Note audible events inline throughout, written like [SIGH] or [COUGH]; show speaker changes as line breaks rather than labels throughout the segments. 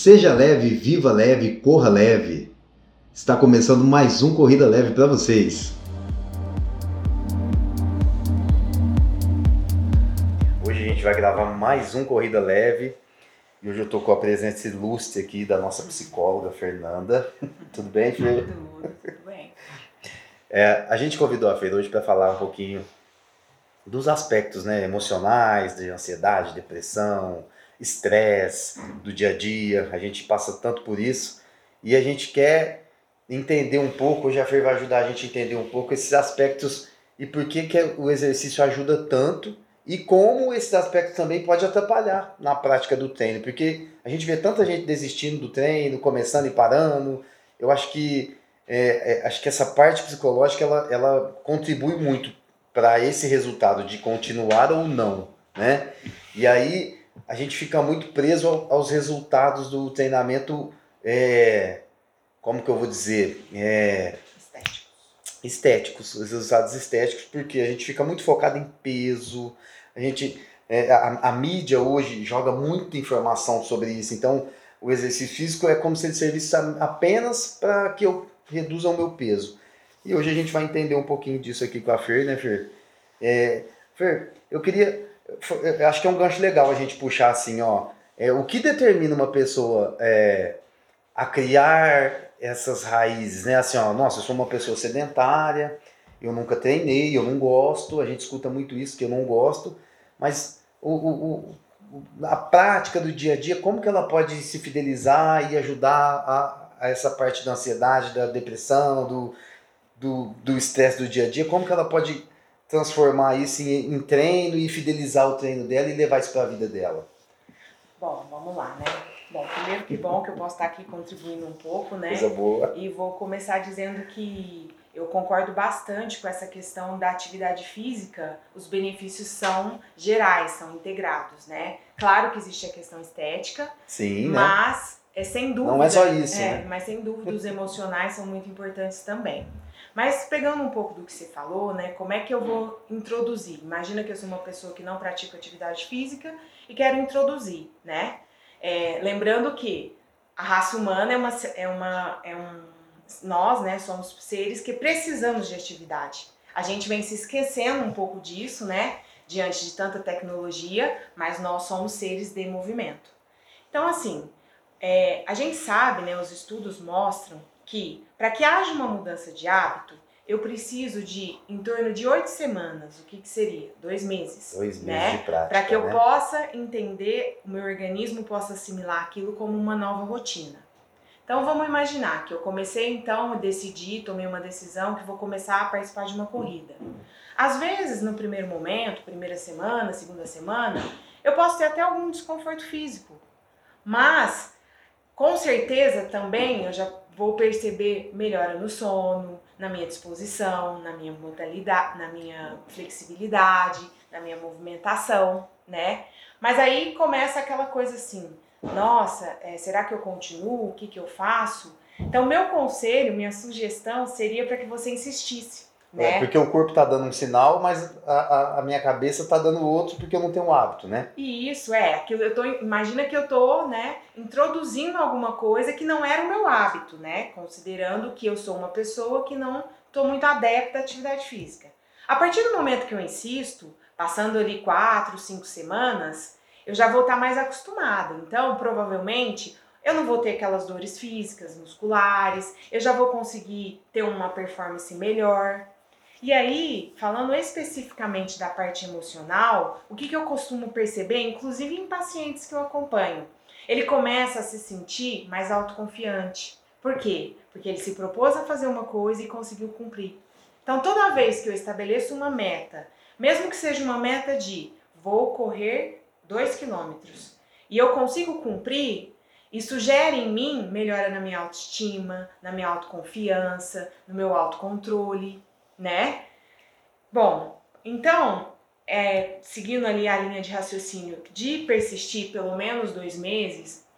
seja leve, viva leve, corra leve. Está começando mais um Corrida Leve para vocês. Hoje a gente vai gravar mais um Corrida Leve e hoje eu estou com a presença ilustre aqui da nossa psicóloga Fernanda. [LAUGHS] Tudo bem, Fê?
Tudo, tudo bem.
É, a gente convidou a Fê hoje para falar um pouquinho dos aspectos né, emocionais, de ansiedade, depressão, estresse do dia a dia, a gente passa tanto por isso e a gente quer entender um pouco, hoje a Fer vai ajudar a gente a entender um pouco esses aspectos e por que, que o exercício ajuda tanto e como esses aspectos também pode atrapalhar na prática do treino, porque a gente vê tanta gente desistindo do treino, começando e parando. Eu acho que é, é, acho que essa parte psicológica ela, ela contribui muito para esse resultado de continuar ou não, né? E aí a gente fica muito preso aos resultados do treinamento, é, como que eu vou dizer? É,
estéticos.
Estéticos, os resultados estéticos, porque a gente fica muito focado em peso, a gente, é, a, a, mídia hoje joga muita informação sobre isso, então o exercício físico é como se ele servisse apenas para que eu reduza o meu peso. E hoje a gente vai entender um pouquinho disso aqui com a Fer, né, Fer? É, Fer, eu queria eu acho que é um gancho legal a gente puxar assim, ó. É, o que determina uma pessoa é, a criar essas raízes, né? Assim, ó, nossa, eu sou uma pessoa sedentária, eu nunca treinei, eu não gosto, a gente escuta muito isso, que eu não gosto, mas o, o, o, a prática do dia a dia, como que ela pode se fidelizar e ajudar a, a essa parte da ansiedade, da depressão, do do estresse do, do dia a dia, como que ela pode transformar isso em, em treino e fidelizar o treino dela e levar isso para a vida dela?
Bom, vamos lá, né? Bom, primeiro que bom que eu posso estar aqui contribuindo um pouco, né?
Coisa boa.
E vou começar dizendo que eu concordo bastante com essa questão da atividade física. Os benefícios são gerais, são integrados, né? Claro que existe a questão estética,
Sim,
né? mas né? É sem dúvida.
Não é só isso.
É,
né?
mas sem dúvida os emocionais são muito importantes também. Mas pegando um pouco do que você falou, né, como é que eu vou introduzir? Imagina que eu sou uma pessoa que não pratica atividade física e quero introduzir, né? É, lembrando que a raça humana é uma, é uma, é um, nós, né, somos seres que precisamos de atividade. A gente vem se esquecendo um pouco disso, né, diante de tanta tecnologia, mas nós somos seres de movimento. Então, assim, é, a gente sabe, né, os estudos mostram que para que haja uma mudança de hábito, eu preciso de em torno de oito semanas. O que, que seria? Dois meses.
Dois
né?
meses de prática.
Para que eu
né?
possa entender, o meu organismo possa assimilar aquilo como uma nova rotina. Então vamos imaginar que eu comecei então, decidi, tomei uma decisão que vou começar a participar de uma corrida. Às vezes, no primeiro momento, primeira semana, segunda semana, eu posso ter até algum desconforto físico. Mas, com certeza também, eu já vou perceber melhora no sono, na minha disposição, na minha modalidade, na minha flexibilidade, na minha movimentação, né? Mas aí começa aquela coisa assim, nossa, é, será que eu continuo? O que, que eu faço? Então, meu conselho, minha sugestão seria para que você insistisse. Né?
É, porque o corpo está dando um sinal, mas a, a, a minha cabeça está dando outro porque eu não tenho um hábito, né?
E isso é, que eu tô, imagina que eu tô, né, introduzindo alguma coisa que não era o meu hábito, né? Considerando que eu sou uma pessoa que não tô muito adepta à atividade física. A partir do momento que eu insisto, passando ali quatro, cinco semanas, eu já vou estar tá mais acostumada. Então, provavelmente, eu não vou ter aquelas dores físicas, musculares, eu já vou conseguir ter uma performance melhor, e aí, falando especificamente da parte emocional, o que, que eu costumo perceber, inclusive em pacientes que eu acompanho? Ele começa a se sentir mais autoconfiante. Por quê? Porque ele se propôs a fazer uma coisa e conseguiu cumprir. Então, toda vez que eu estabeleço uma meta, mesmo que seja uma meta de vou correr 2 quilômetros e eu consigo cumprir, isso gera em mim melhora na minha autoestima, na minha autoconfiança, no meu autocontrole né? Bom, então, é, seguindo ali a linha de raciocínio de persistir pelo menos dois meses,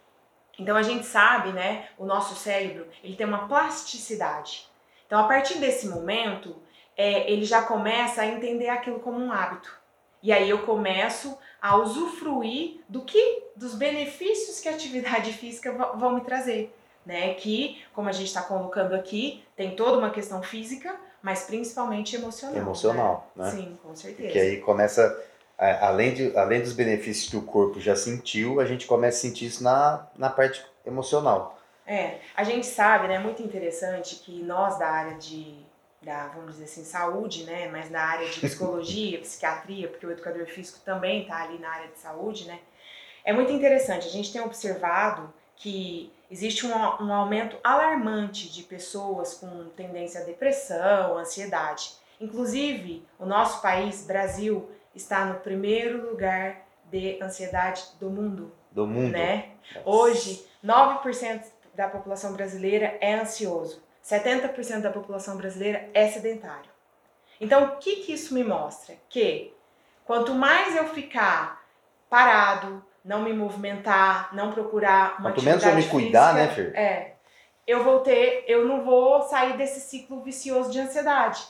então a gente sabe, né? O nosso cérebro ele tem uma plasticidade. Então, a partir desse momento, é, ele já começa a entender aquilo como um hábito. E aí eu começo a usufruir do que dos benefícios que a atividade [LAUGHS] física vão me trazer, né? Que, como a gente está colocando aqui, tem toda uma questão física, mas principalmente emocional.
Emocional, né?
né? Sim, com certeza.
Que aí começa, além, de, além dos benefícios que o corpo já sentiu, a gente começa a sentir isso na, na parte emocional.
É, a gente sabe, né, muito interessante que nós da área de, da, vamos dizer assim, saúde, né, mas na área de psicologia, [LAUGHS] psiquiatria, porque o educador físico também está ali na área de saúde, né, é muito interessante, a gente tem observado que existe um, um aumento alarmante de pessoas com tendência à depressão, ansiedade. Inclusive, o nosso país, Brasil, está no primeiro lugar de ansiedade do mundo.
Do mundo.
Né? Hoje, 9% da população brasileira é ansioso. 70% da população brasileira é sedentário. Então, o que, que isso me mostra? Que quanto mais eu ficar parado, não me movimentar, não procurar uma
Quanto menos eu me cuidar,
física,
né, Fer?
É. Eu vou ter, eu não vou sair desse ciclo vicioso de ansiedade.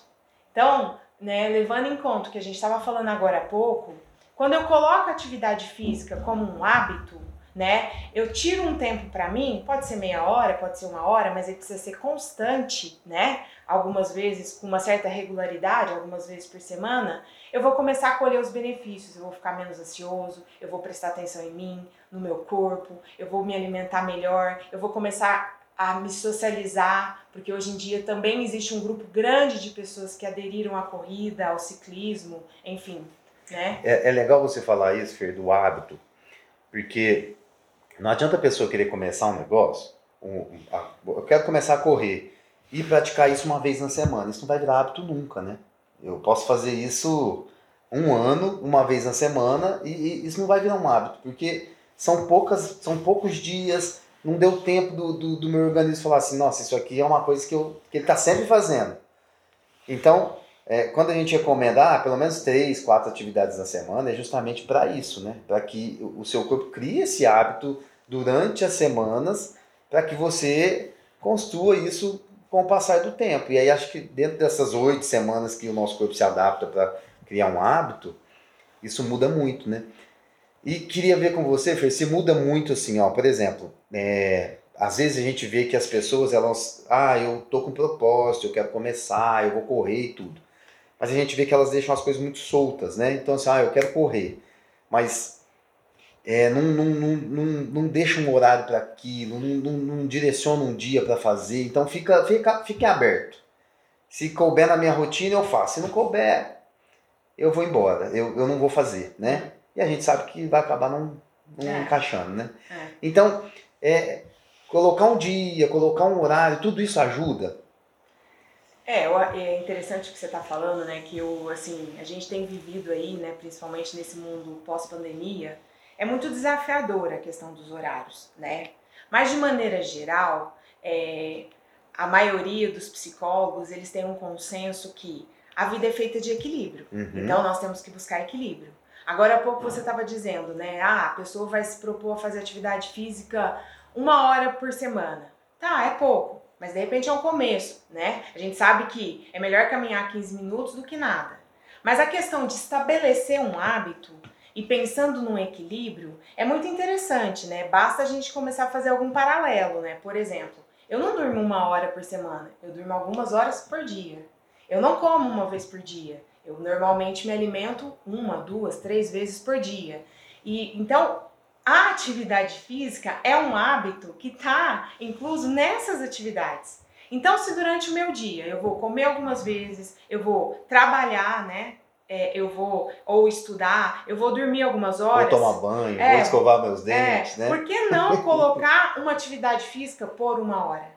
Então, né, levando em conta o que a gente estava falando agora há pouco, quando eu coloco a atividade física como um hábito, né? Eu tiro um tempo para mim, pode ser meia hora, pode ser uma hora, mas ele precisa ser constante, né? Algumas vezes com uma certa regularidade, algumas vezes por semana, eu vou começar a colher os benefícios, eu vou ficar menos ansioso, eu vou prestar atenção em mim, no meu corpo, eu vou me alimentar melhor, eu vou começar a me socializar, porque hoje em dia também existe um grupo grande de pessoas que aderiram à corrida, ao ciclismo, enfim, né?
É, é legal você falar isso, Fer, do hábito, porque não adianta a pessoa querer começar um negócio, um, a, eu quero começar a correr e praticar isso uma vez na semana. Isso não vai virar hábito nunca, né? Eu posso fazer isso um ano, uma vez na semana, e, e isso não vai virar um hábito, porque são poucas, são poucos dias, não deu tempo do, do, do meu organismo falar assim, nossa, isso aqui é uma coisa que, eu, que ele está sempre fazendo. Então, é, quando a gente recomenda ah, pelo menos três, quatro atividades na semana, é justamente para isso, né? Para que o seu corpo crie esse hábito durante as semanas, para que você construa isso com o passar do tempo. E aí acho que dentro dessas oito semanas que o nosso corpo se adapta para criar um hábito, isso muda muito, né? E queria ver com você, Fer, se muda muito assim, ó, por exemplo, é, às vezes a gente vê que as pessoas, elas, ah, eu tô com propósito, eu quero começar, eu vou correr e tudo mas a gente vê que elas deixam as coisas muito soltas, né? Então, assim, ah, eu quero correr, mas é, não, não, não, não, não deixa um horário para aquilo, não, não, não, direciona um dia para fazer, então fica, fica, fica aberto. Se couber na minha rotina, eu faço. Se não couber, eu vou embora, eu, eu não vou fazer, né? E a gente sabe que vai acabar não, não é. encaixando, né? É. Então, é, colocar um dia, colocar um horário, tudo isso ajuda.
É, é interessante o que você está falando, né? Que o, assim, a gente tem vivido aí, né? Principalmente nesse mundo pós-pandemia, é muito desafiadora a questão dos horários, né? Mas de maneira geral, é, a maioria dos psicólogos eles têm um consenso que a vida é feita de equilíbrio. Uhum. Então nós temos que buscar equilíbrio. Agora há pouco você estava dizendo, né? Ah, a pessoa vai se propor a fazer atividade física uma hora por semana. Tá, é pouco. Mas de repente é um começo, né? A gente sabe que é melhor caminhar 15 minutos do que nada. Mas a questão de estabelecer um hábito e pensando num equilíbrio é muito interessante, né? Basta a gente começar a fazer algum paralelo, né? Por exemplo, eu não durmo uma hora por semana, eu durmo algumas horas por dia. Eu não como uma vez por dia. Eu normalmente me alimento uma, duas, três vezes por dia. E então a atividade física é um hábito que está incluso nessas atividades. Então, se durante o meu dia eu vou comer algumas vezes, eu vou trabalhar, né? É, eu vou ou estudar, eu vou dormir algumas horas.
Vou tomar banho, é, vou escovar meus é, dentes,
é,
né?
Por que não [LAUGHS] colocar uma atividade física por uma hora?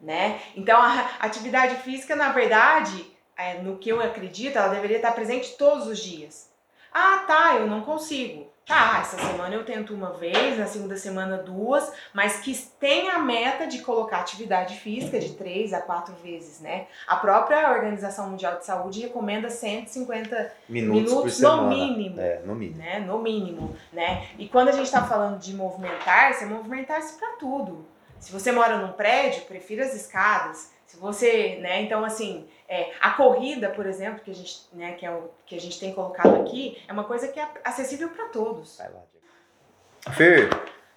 Né? Então, a atividade física, na verdade, é, no que eu acredito, ela deveria estar presente todos os dias. Ah, tá, eu não consigo. Tá, essa semana eu tento uma vez, na segunda semana duas, mas que tenha a meta de colocar atividade física de três a quatro vezes, né? A própria Organização Mundial de Saúde recomenda 150 minutos, minutos no mínimo.
É, no mínimo.
Né? No mínimo, né? E quando a gente está falando de movimentar-se, é movimentar-se para tudo. Se você mora num prédio, prefira as escadas. Se você, né, então assim, é, a corrida, por exemplo, que a gente, né, que, é o, que a gente tem colocado aqui, é uma coisa que é acessível para todos.
Vai lá. Fer,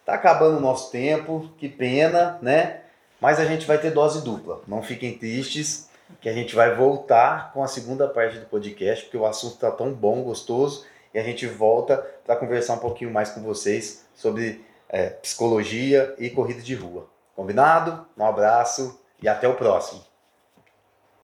tá acabando o nosso tempo, que pena, né? Mas a gente vai ter dose dupla. Não fiquem tristes, que a gente vai voltar com a segunda parte do podcast, porque o assunto tá tão bom, gostoso, e a gente volta para conversar um pouquinho mais com vocês sobre é, psicologia e corrida de rua. Combinado? Um abraço e até o próximo.